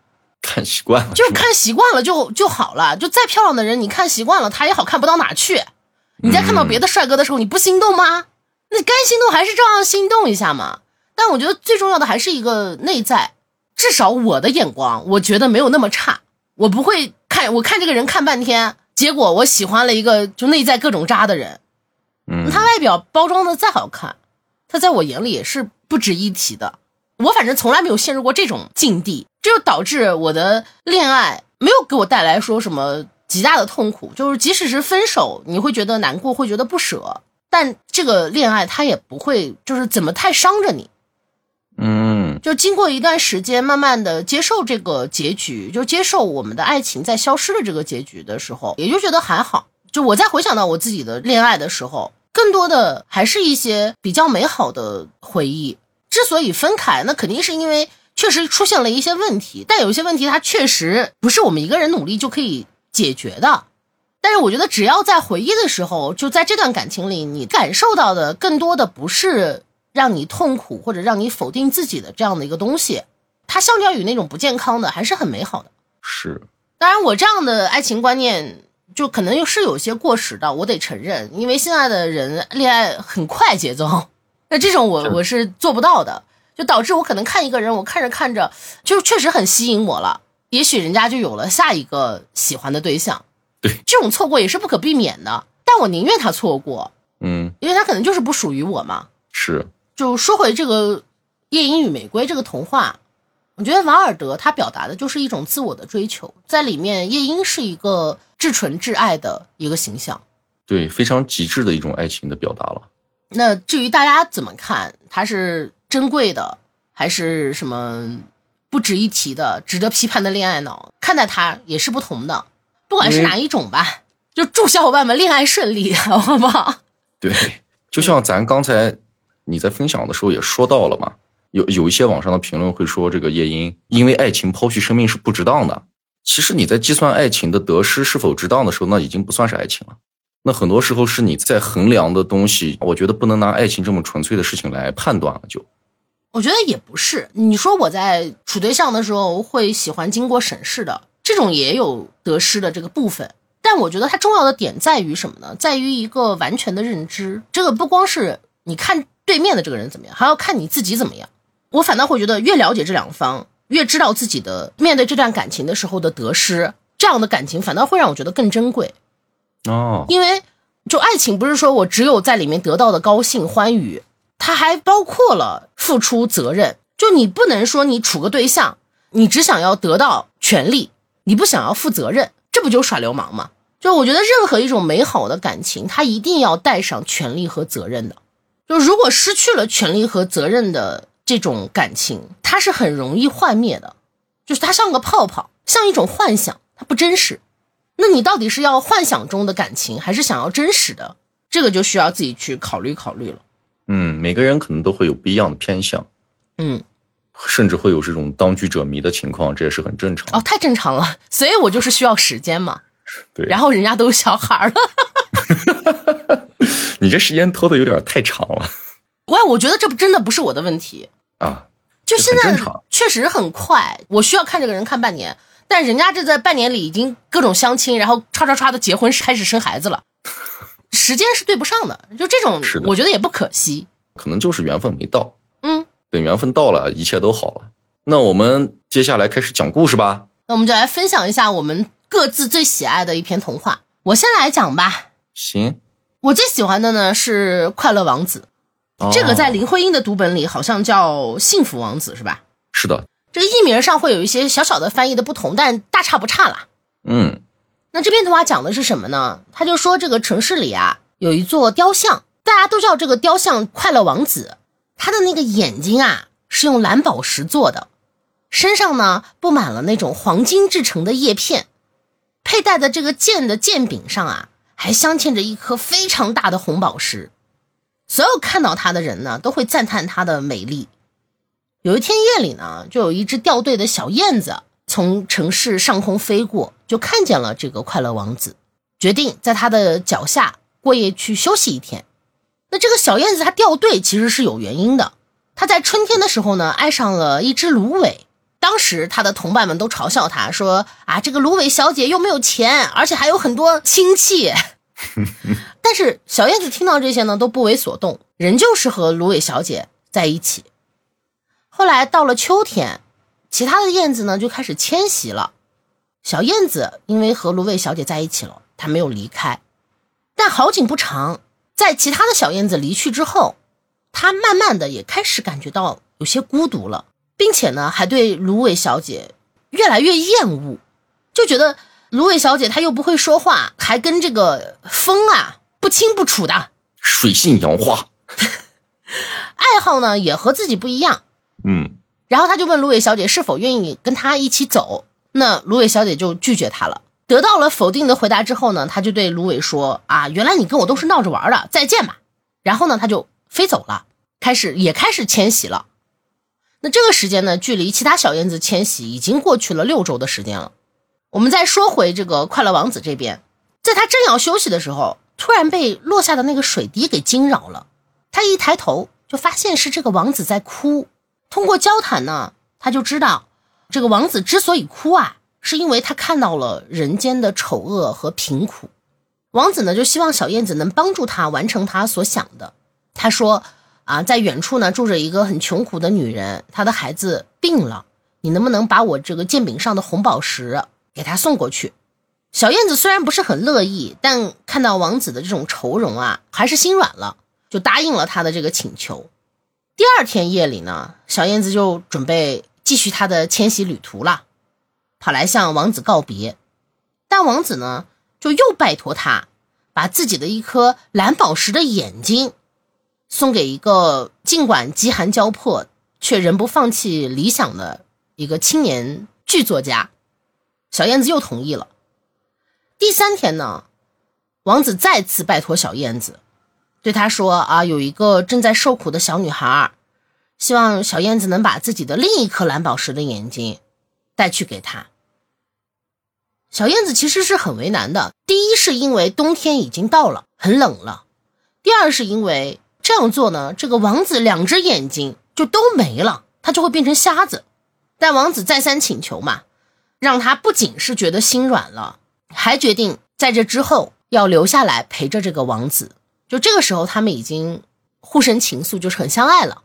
看习惯了，就是看习惯了就就好了。就再漂亮的人，你看习惯了，他也好看不到哪去。你在看到别的帅哥的时候，你不心动吗？那该心动还是照样心动一下嘛。但我觉得最重要的还是一个内在，至少我的眼光，我觉得没有那么差。我不会看，我看这个人看半天，结果我喜欢了一个就内在各种渣的人。嗯，他外表包装的再好看，他在我眼里也是不值一提的。我反正从来没有陷入过这种境地，这就导致我的恋爱没有给我带来说什么极大的痛苦。就是即使是分手，你会觉得难过，会觉得不舍，但这个恋爱它也不会就是怎么太伤着你。嗯，就经过一段时间，慢慢的接受这个结局，就接受我们的爱情在消失的这个结局的时候，也就觉得还好。就我在回想到我自己的恋爱的时候，更多的还是一些比较美好的回忆。之所以分开，那肯定是因为确实出现了一些问题，但有一些问题它确实不是我们一个人努力就可以解决的。但是我觉得，只要在回忆的时候，就在这段感情里，你感受到的更多的不是让你痛苦或者让你否定自己的这样的一个东西，它相较于那种不健康的，还是很美好的。是，当然我这样的爱情观念。就可能又是有些过时的，我得承认，因为现在的人恋爱很快节奏，那这种我我是做不到的，就导致我可能看一个人，我看着看着就确实很吸引我了，也许人家就有了下一个喜欢的对象，对，这种错过也是不可避免的，但我宁愿他错过，嗯，因为他可能就是不属于我嘛。是，就说回这个《夜莺与玫瑰》这个童话。我觉得瓦尔德他表达的就是一种自我的追求，在里面夜莺是一个至纯至爱的一个形象，对，非常极致的一种爱情的表达了。那至于大家怎么看，它是珍贵的，还是什么不值一提的、值得批判的恋爱脑？看待它也是不同的，不管是哪一种吧。就祝小伙伴们恋爱顺利，好不好？对，就像咱刚才你在分享的时候也说到了嘛。有有一些网上的评论会说，这个夜莺因为爱情抛弃生命是不值当的。其实你在计算爱情的得失是否值当的时候，那已经不算是爱情了，那很多时候是你在衡量的东西，我觉得不能拿爱情这么纯粹的事情来判断了。就，我觉得也不是。你说我在处对象的时候会喜欢经过审视的，这种也有得失的这个部分。但我觉得它重要的点在于什么呢？在于一个完全的认知。这个不光是你看对面的这个人怎么样，还要看你自己怎么样。我反倒会觉得，越了解这两方，越知道自己的面对这段感情的时候的得失，这样的感情反倒会让我觉得更珍贵。哦，因为就爱情不是说我只有在里面得到的高兴欢愉，它还包括了付出责任。就你不能说你处个对象，你只想要得到权利，你不想要负责任，这不就耍流氓吗？就我觉得任何一种美好的感情，它一定要带上权利和责任的。就如果失去了权利和责任的这种感情，它是很容易幻灭的，就是它像个泡泡，像一种幻想，它不真实。那你到底是要幻想中的感情，还是想要真实的？这个就需要自己去考虑考虑了。嗯，每个人可能都会有不一样的偏向，嗯，甚至会有这种当局者迷的情况，这也是很正常。哦，太正常了，所以我就是需要时间嘛。对，然后人家都有小孩了，你这时间拖的有点太长了。喂，我觉得这不真的不是我的问题啊，就现在确实很快，我需要看这个人看半年，但人家这在半年里已经各种相亲，然后唰唰唰的结婚，开始生孩子了，时间是对不上的，就这种我觉得也不可惜。可能就是缘分没到，嗯，等缘分到了，一切都好了。那我们接下来开始讲故事吧。那我们就来分享一下我们各自最喜爱的一篇童话。我先来讲吧，行，我最喜欢的呢是《快乐王子》，哦这个在林徽因的读本里好像叫《幸福王子》，是吧？是的，这个译名上会有一些小小的翻译的不同，但大差不差啦。嗯，那这篇童话讲的是什么呢？他就说这个城市里啊有一座雕像，大家都叫这个雕像快乐王子。他的那个眼睛啊是用蓝宝石做的，身上呢布满了那种黄金制成的叶片，佩戴的这个剑的剑柄上啊还镶嵌着一颗非常大的红宝石。所有看到他的人呢都会赞叹他的美丽。有一天夜里呢，就有一只掉队的小燕子从城市上空飞过，就看见了这个快乐王子，决定在他的脚下过夜去休息一天。那这个小燕子它掉队其实是有原因的，它在春天的时候呢爱上了一只芦苇，当时他的同伴们都嘲笑他说啊，这个芦苇小姐又没有钱，而且还有很多亲戚。但是小燕子听到这些呢都不为所动，仍旧是和芦苇小姐在一起。后来到了秋天，其他的燕子呢就开始迁徙了。小燕子因为和芦苇小姐在一起了，它没有离开。但好景不长，在其他的小燕子离去之后，它慢慢的也开始感觉到有些孤独了，并且呢还对芦苇小姐越来越厌恶，就觉得芦苇小姐她又不会说话，还跟这个风啊不清不楚的，水性杨花，爱好呢也和自己不一样。嗯，然后他就问芦苇小姐是否愿意跟他一起走，那芦苇小姐就拒绝他了。得到了否定的回答之后呢，他就对芦苇说：“啊，原来你跟我都是闹着玩的，再见吧。”然后呢，他就飞走了，开始也开始迁徙了。那这个时间呢，距离其他小燕子迁徙已经过去了六周的时间了。我们再说回这个快乐王子这边，在他正要休息的时候，突然被落下的那个水滴给惊扰了。他一抬头就发现是这个王子在哭。通过交谈呢，他就知道这个王子之所以哭啊，是因为他看到了人间的丑恶和贫苦。王子呢就希望小燕子能帮助他完成他所想的。他说啊，在远处呢住着一个很穷苦的女人，她的孩子病了，你能不能把我这个剑柄上的红宝石给她送过去？小燕子虽然不是很乐意，但看到王子的这种愁容啊，还是心软了，就答应了他的这个请求。第二天夜里呢，小燕子就准备继续她的迁徙旅途了，跑来向王子告别。但王子呢，就又拜托他，把自己的一颗蓝宝石的眼睛送给一个尽管饥寒交迫却仍不放弃理想的一个青年剧作家。小燕子又同意了。第三天呢，王子再次拜托小燕子。对他说啊，有一个正在受苦的小女孩，希望小燕子能把自己的另一颗蓝宝石的眼睛带去给她。小燕子其实是很为难的。第一是因为冬天已经到了，很冷了；第二是因为这样做呢，这个王子两只眼睛就都没了，他就会变成瞎子。但王子再三请求嘛，让他不仅是觉得心软了，还决定在这之后要留下来陪着这个王子。就这个时候，他们已经互生情愫，就是很相爱了。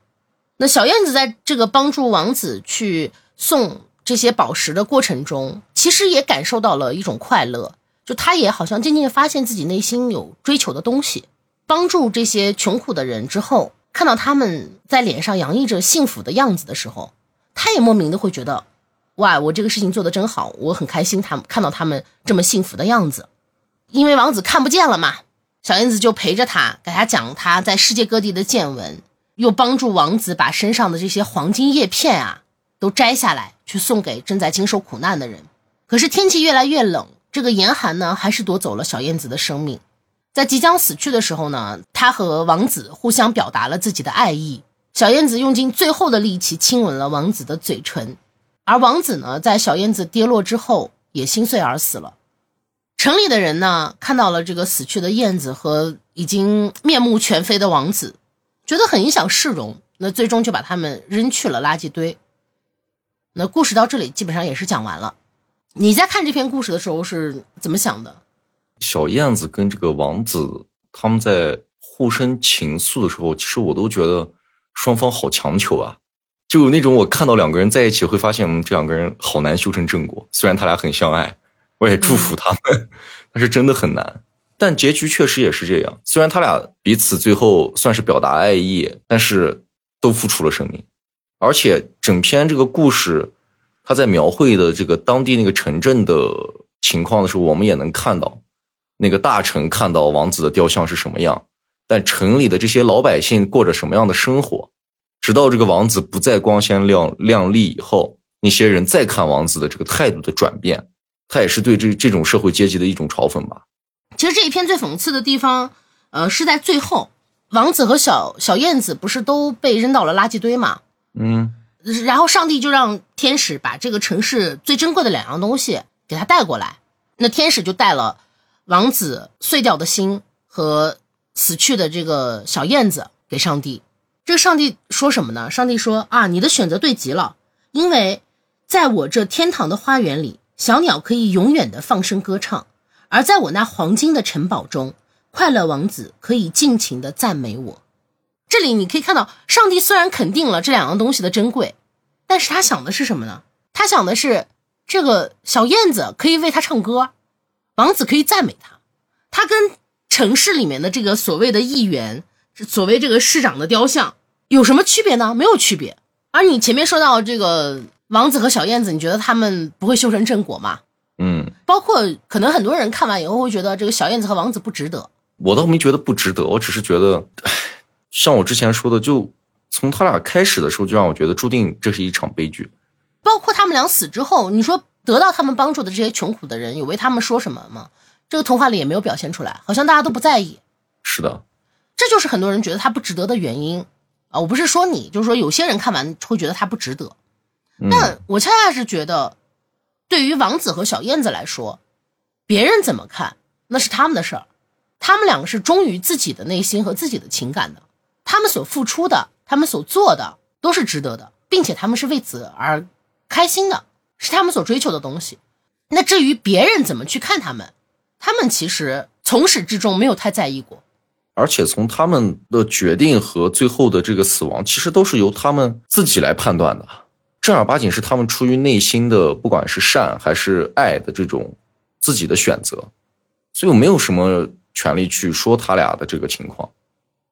那小燕子在这个帮助王子去送这些宝石的过程中，其实也感受到了一种快乐。就她也好像渐渐发现自己内心有追求的东西。帮助这些穷苦的人之后，看到他们在脸上洋溢着幸福的样子的时候，她也莫名的会觉得，哇，我这个事情做得真好，我很开心。他们看到他们这么幸福的样子，因为王子看不见了嘛。小燕子就陪着他，给他讲他在世界各地的见闻，又帮助王子把身上的这些黄金叶片啊都摘下来，去送给正在经受苦难的人。可是天气越来越冷，这个严寒呢，还是夺走了小燕子的生命。在即将死去的时候呢，他和王子互相表达了自己的爱意。小燕子用尽最后的力气亲吻了王子的嘴唇，而王子呢，在小燕子跌落之后也心碎而死了。城里的人呢，看到了这个死去的燕子和已经面目全非的王子，觉得很影响市容，那最终就把他们扔去了垃圾堆。那故事到这里基本上也是讲完了。你在看这篇故事的时候是怎么想的？小燕子跟这个王子他们在互生情愫的时候，其实我都觉得双方好强求啊，就有那种我看到两个人在一起会发现，这两个人好难修成正果。虽然他俩很相爱。我也祝福他们，但是真的很难。但结局确实也是这样。虽然他俩彼此最后算是表达爱意，但是都付出了生命。而且整篇这个故事，他在描绘的这个当地那个城镇的情况的时候，我们也能看到，那个大臣看到王子的雕像是什么样，但城里的这些老百姓过着什么样的生活。直到这个王子不再光鲜亮亮丽以后，那些人再看王子的这个态度的转变。他也是对这这种社会阶级的一种嘲讽吧。其实这一篇最讽刺的地方，呃，是在最后，王子和小小燕子不是都被扔到了垃圾堆嘛？嗯。然后上帝就让天使把这个城市最珍贵的两样东西给他带过来。那天使就带了王子碎掉的心和死去的这个小燕子给上帝。这个上帝说什么呢？上帝说啊，你的选择对极了，因为在我这天堂的花园里。小鸟可以永远的放声歌唱，而在我那黄金的城堡中，快乐王子可以尽情的赞美我。这里你可以看到，上帝虽然肯定了这两样东西的珍贵，但是他想的是什么呢？他想的是，这个小燕子可以为他唱歌，王子可以赞美他。他跟城市里面的这个所谓的议员，所谓这个市长的雕像有什么区别呢？没有区别。而你前面说到这个。王子和小燕子，你觉得他们不会修成正果吗？嗯，包括可能很多人看完以后会觉得这个小燕子和王子不值得。我倒没觉得不值得，我只是觉得，像我之前说的，就从他俩开始的时候就让我觉得注定这是一场悲剧。包括他们俩死之后，你说得到他们帮助的这些穷苦的人有为他们说什么吗？这个童话里也没有表现出来，好像大家都不在意。是的，这就是很多人觉得他不值得的原因啊！我不是说你，就是说有些人看完会觉得他不值得。但我恰恰是觉得，对于王子和小燕子来说，别人怎么看那是他们的事儿，他们两个是忠于自己的内心和自己的情感的，他们所付出的，他们所做的都是值得的，并且他们是为此而开心的，是他们所追求的东西。那至于别人怎么去看他们，他们其实从始至终没有太在意过。而且从他们的决定和最后的这个死亡，其实都是由他们自己来判断的。正儿八经是他们出于内心的，不管是善还是爱的这种自己的选择，所以我没有什么权利去说他俩的这个情况。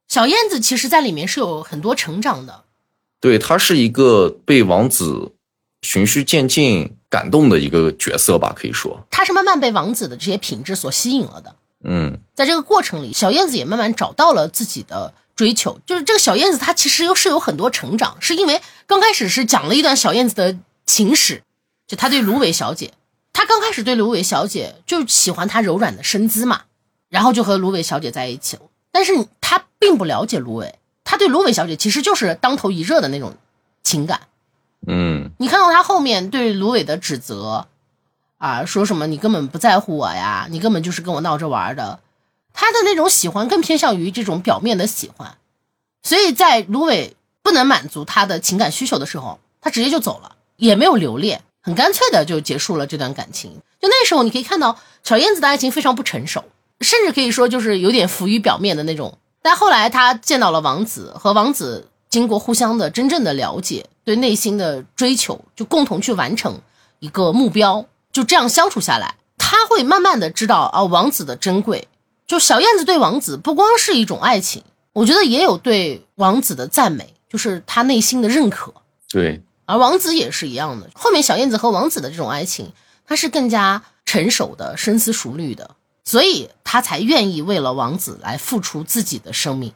小燕子其实在里面是有很多成长的，对她是一个被王子循序渐进感动的一个角色吧，可以说她是慢慢被王子的这些品质所吸引了的。嗯，在这个过程里，小燕子也慢慢找到了自己的。追求就是这个小燕子，她其实又是有很多成长，是因为刚开始是讲了一段小燕子的情史，就她对芦苇小姐，她刚开始对芦苇小姐就喜欢她柔软的身姿嘛，然后就和芦苇小姐在一起了。但是她并不了解芦苇，她对芦苇小姐其实就是当头一热的那种情感。嗯，你看到她后面对芦苇的指责，啊，说什么你根本不在乎我呀，你根本就是跟我闹着玩的。他的那种喜欢更偏向于这种表面的喜欢，所以在芦苇不能满足他的情感需求的时候，他直接就走了，也没有留恋，很干脆的就结束了这段感情。就那时候你可以看到小燕子的爱情非常不成熟，甚至可以说就是有点浮于表面的那种。但后来他见到了王子，和王子经过互相的真正的了解，对内心的追求，就共同去完成一个目标，就这样相处下来，他会慢慢的知道啊王子的珍贵。就小燕子对王子不光是一种爱情，我觉得也有对王子的赞美，就是他内心的认可。对，而王子也是一样的。后面小燕子和王子的这种爱情，他是更加成熟的、深思熟虑的，所以他才愿意为了王子来付出自己的生命。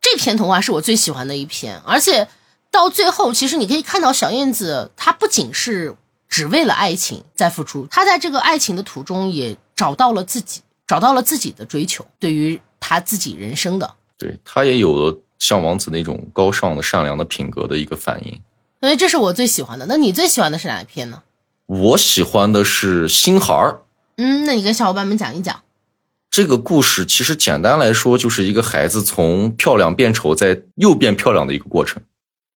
这篇童话是我最喜欢的一篇，而且到最后，其实你可以看到小燕子，她不仅是只为了爱情在付出，她在这个爱情的途中也找到了自己。找到了自己的追求，对于他自己人生的，对他也有了像王子那种高尚的、善良的品格的一个反应。所以这是我最喜欢的。那你最喜欢的是哪一篇呢？我喜欢的是《星孩儿》。嗯，那你跟小伙伴们讲一讲。这个故事其实简单来说，就是一个孩子从漂亮变丑，再又变漂亮的一个过程。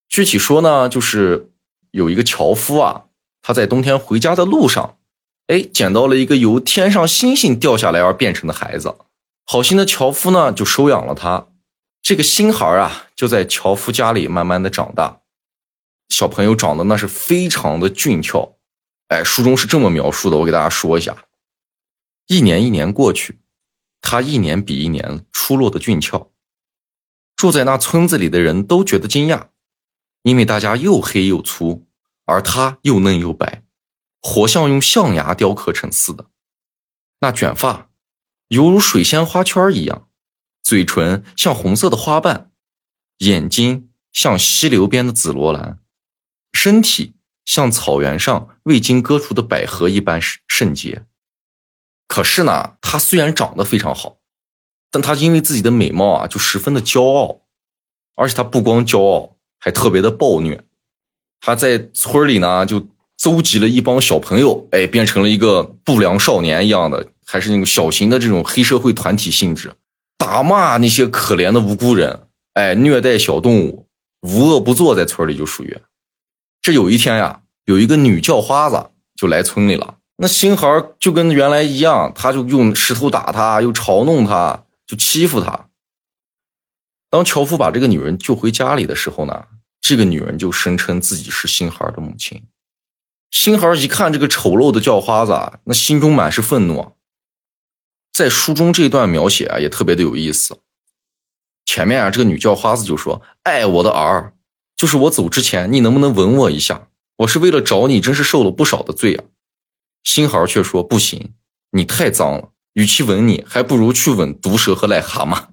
具体说呢，就是有一个樵夫啊，他在冬天回家的路上。哎，捡到了一个由天上星星掉下来而变成的孩子，好心的樵夫呢就收养了他。这个新孩啊，就在樵夫家里慢慢的长大。小朋友长得那是非常的俊俏，哎，书中是这么描述的，我给大家说一下。一年一年过去，他一年比一年出落的俊俏。住在那村子里的人都觉得惊讶，因为大家又黑又粗，而他又嫩又白。活像用象牙雕刻成似的，那卷发犹如水仙花圈一样，嘴唇像红色的花瓣，眼睛像溪流边的紫罗兰，身体像草原上未经割除的百合一般圣洁。可是呢，他虽然长得非常好，但他因为自己的美貌啊，就十分的骄傲，而且他不光骄傲，还特别的暴虐。他在村里呢，就。搜集了一帮小朋友，哎，变成了一个不良少年一样的，还是那种小型的这种黑社会团体性质，打骂那些可怜的无辜人，哎，虐待小动物，无恶不作，在村里就属于。这有一天呀，有一个女叫花子就来村里了，那星孩就跟原来一样，他就用石头打他，又嘲弄他，就欺负他。当樵夫把这个女人救回家里的时候呢，这个女人就声称自己是星孩的母亲。星孩一看这个丑陋的叫花子，那心中满是愤怒。在书中这段描写啊，也特别的有意思。前面啊，这个女叫花子就说：“哎，我的儿，就是我走之前，你能不能吻我一下？我是为了找你，真是受了不少的罪啊。”星孩却说：“不行，你太脏了，与其吻你，还不如去吻毒蛇和癞蛤蟆。”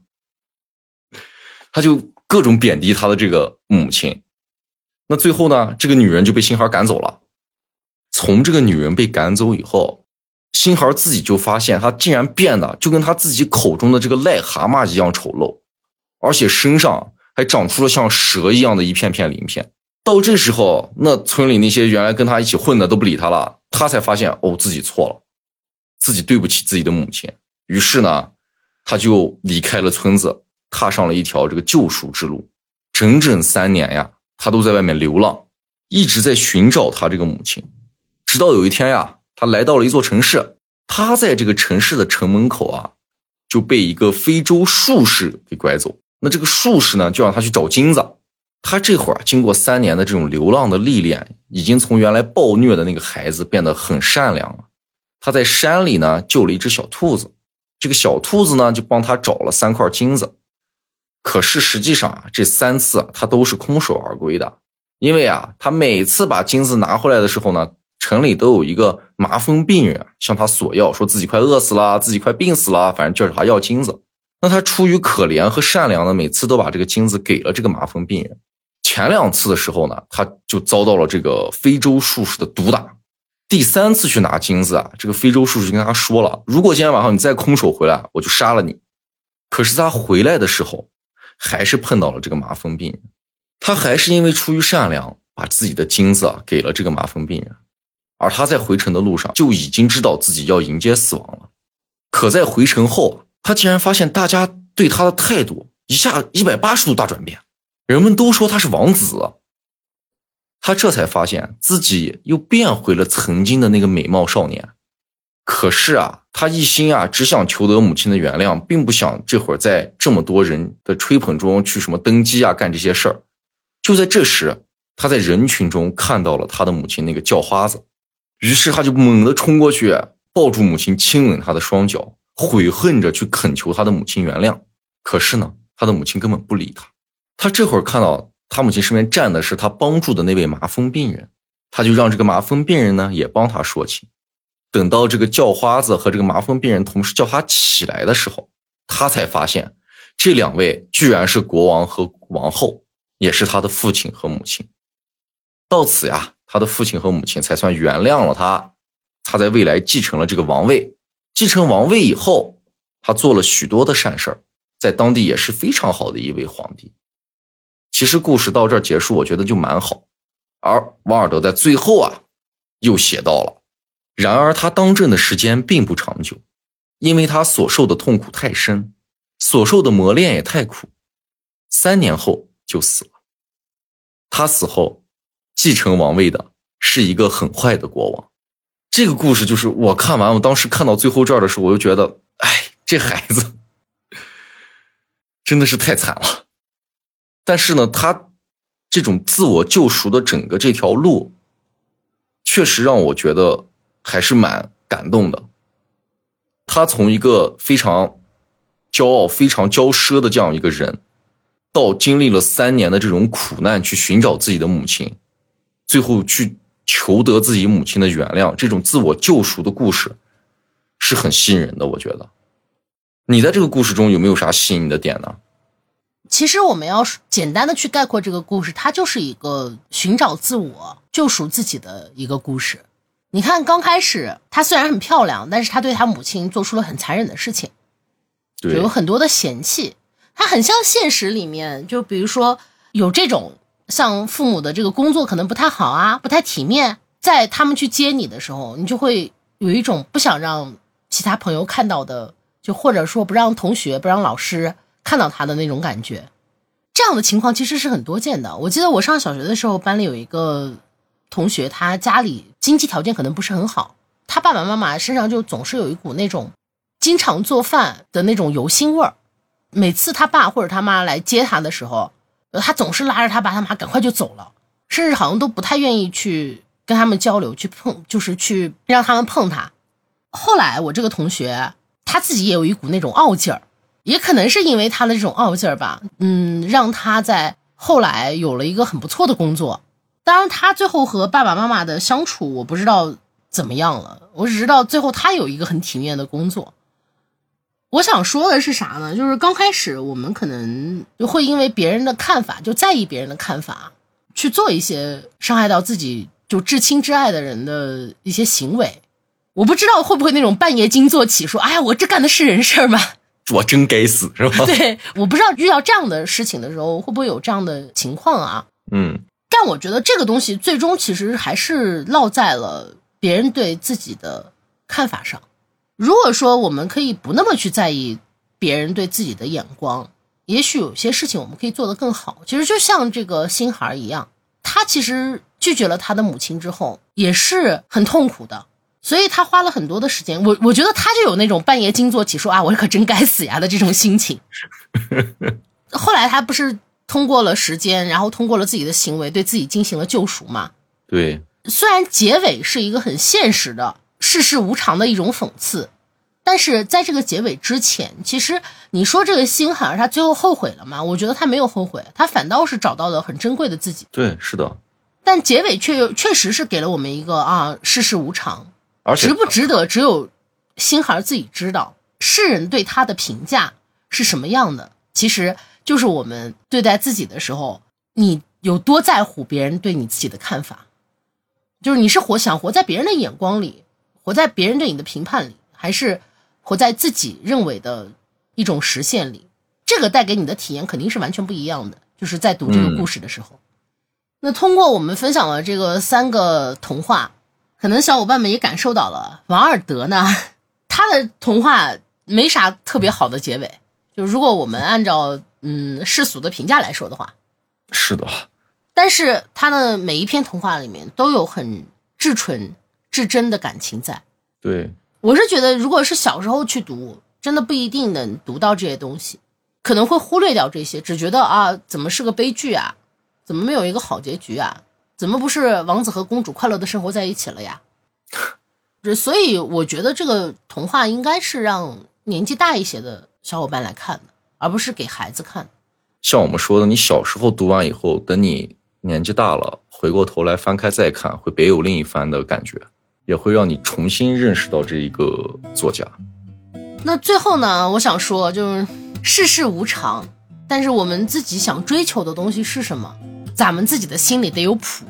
他就各种贬低他的这个母亲。那最后呢，这个女人就被星孩赶走了。从这个女人被赶走以后，星孩自己就发现，他竟然变得就跟他自己口中的这个癞蛤蟆一样丑陋，而且身上还长出了像蛇一样的一片片鳞片。到这时候，那村里那些原来跟他一起混的都不理他了，他才发现哦，自己错了，自己对不起自己的母亲。于是呢，他就离开了村子，踏上了一条这个救赎之路。整整三年呀，他都在外面流浪，一直在寻找他这个母亲。直到有一天呀，他来到了一座城市，他在这个城市的城门口啊，就被一个非洲术士给拐走。那这个术士呢，就让他去找金子。他这会儿经过三年的这种流浪的历练，已经从原来暴虐的那个孩子变得很善良了。他在山里呢救了一只小兔子，这个小兔子呢就帮他找了三块金子。可是实际上啊，这三次他都是空手而归的，因为啊，他每次把金子拿回来的时候呢。城里都有一个麻风病人向他索要，说自己快饿死了，自己快病死了，反正就是他要金子。那他出于可怜和善良呢，每次都把这个金子给了这个麻风病人。前两次的时候呢，他就遭到了这个非洲术士的毒打。第三次去拿金子啊，这个非洲术士跟他说了，如果今天晚上你再空手回来，我就杀了你。可是他回来的时候，还是碰到了这个麻风病人，他还是因为出于善良，把自己的金子啊给了这个麻风病人。而他在回程的路上就已经知道自己要迎接死亡了。可在回程后，他竟然发现大家对他的态度一下一百八十度大转变，人们都说他是王子。他这才发现自己又变回了曾经的那个美貌少年。可是啊，他一心啊只想求得母亲的原谅，并不想这会儿在这么多人的吹捧中去什么登基啊干这些事儿。就在这时，他在人群中看到了他的母亲那个叫花子。于是他就猛地冲过去，抱住母亲，亲吻她的双脚，悔恨着去恳求他的母亲原谅。可是呢，他的母亲根本不理他。他这会儿看到他母亲身边站的是他帮助的那位麻风病人，他就让这个麻风病人呢也帮他说情。等到这个叫花子和这个麻风病人同时叫他起来的时候，他才发现这两位居然是国王和王后，也是他的父亲和母亲。到此呀。他的父亲和母亲才算原谅了他，他在未来继承了这个王位。继承王位以后，他做了许多的善事儿，在当地也是非常好的一位皇帝。其实故事到这儿结束，我觉得就蛮好。而王尔德在最后啊，又写到了：然而他当政的时间并不长久，因为他所受的痛苦太深，所受的磨练也太苦，三年后就死了。他死后。继承王位的是一个很坏的国王，这个故事就是我看完，我当时看到最后这儿的时候，我就觉得，哎，这孩子真的是太惨了。但是呢，他这种自我救赎的整个这条路，确实让我觉得还是蛮感动的。他从一个非常骄傲、非常骄奢的这样一个人，到经历了三年的这种苦难，去寻找自己的母亲。最后去求得自己母亲的原谅，这种自我救赎的故事是很吸引人的。我觉得，你在这个故事中有没有啥吸引你的点呢？其实我们要简单的去概括这个故事，它就是一个寻找自我、救赎自己的一个故事。你看，刚开始她虽然很漂亮，但是她对她母亲做出了很残忍的事情，有很多的嫌弃。她很像现实里面，就比如说有这种。像父母的这个工作可能不太好啊，不太体面，在他们去接你的时候，你就会有一种不想让其他朋友看到的，就或者说不让同学、不让老师看到他的那种感觉。这样的情况其实是很多见的。我记得我上小学的时候，班里有一个同学，他家里经济条件可能不是很好，他爸爸妈妈身上就总是有一股那种经常做饭的那种油腥味儿。每次他爸或者他妈来接他的时候，他总是拉着他爸他妈赶快就走了，甚至好像都不太愿意去跟他们交流，去碰，就是去让他们碰他。后来我这个同学他自己也有一股那种傲劲儿，也可能是因为他的这种傲劲儿吧，嗯，让他在后来有了一个很不错的工作。当然，他最后和爸爸妈妈的相处我不知道怎么样了，我只知道最后他有一个很体面的工作。我想说的是啥呢？就是刚开始我们可能就会因为别人的看法，就在意别人的看法，去做一些伤害到自己就至亲至爱的人的一些行为。我不知道会不会那种半夜惊坐起，说：“哎呀，我这干的是人事吗？我真该死，是吧？” 对，我不知道遇到这样的事情的时候会不会有这样的情况啊？嗯，但我觉得这个东西最终其实还是落在了别人对自己的看法上。如果说我们可以不那么去在意别人对自己的眼光，也许有些事情我们可以做得更好。其实就像这个星孩一样，他其实拒绝了他的母亲之后，也是很痛苦的，所以他花了很多的时间。我我觉得他就有那种半夜惊坐起说啊，我可真该死呀的这种心情。后来他不是通过了时间，然后通过了自己的行为，对自己进行了救赎嘛？对。虽然结尾是一个很现实的。世事无常的一种讽刺，但是在这个结尾之前，其实你说这个星海他最后后悔了吗？我觉得他没有后悔，他反倒是找到了很珍贵的自己。对，是的。但结尾却确实是给了我们一个啊，世事无常，而值不值得，只有星海自己知道。世人对他的评价是什么样的，其实就是我们对待自己的时候，你有多在乎别人对你自己的看法，就是你是活想活在别人的眼光里。活在别人对你的评判里，还是活在自己认为的一种实现里？这个带给你的体验肯定是完全不一样的。就是在读这个故事的时候，那通过我们分享了这个三个童话，可能小伙伴们也感受到了，王尔德呢，他的童话没啥特别好的结尾。就如果我们按照嗯世俗的评价来说的话，是的，但是他的每一篇童话里面都有很至纯、至真的感情在。对，我是觉得，如果是小时候去读，真的不一定能读到这些东西，可能会忽略掉这些，只觉得啊，怎么是个悲剧啊？怎么没有一个好结局啊？怎么不是王子和公主快乐的生活在一起了呀？所以我觉得这个童话应该是让年纪大一些的小伙伴来看的，而不是给孩子看。像我们说的，你小时候读完以后，等你年纪大了，回过头来翻开再看，会别有另一番的感觉，也会让你重新认识到这一个作家。那最后呢，我想说，就是世事无常，但是我们自己想追求的东西是什么？咱们自己的心里得有谱。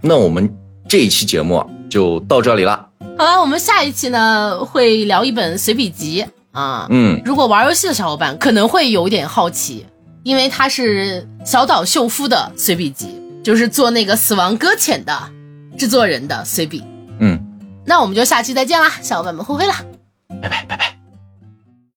那我们这一期节目啊，就到这里了。好了，我们下一期呢会聊一本随笔集啊。嗯，如果玩游戏的小伙伴可能会有点好奇，因为它是小岛秀夫的随笔集，就是做那个《死亡搁浅》的制作人的随笔。嗯。那我们就下期再见啦小伙伴们挥挥啦。拜拜拜拜。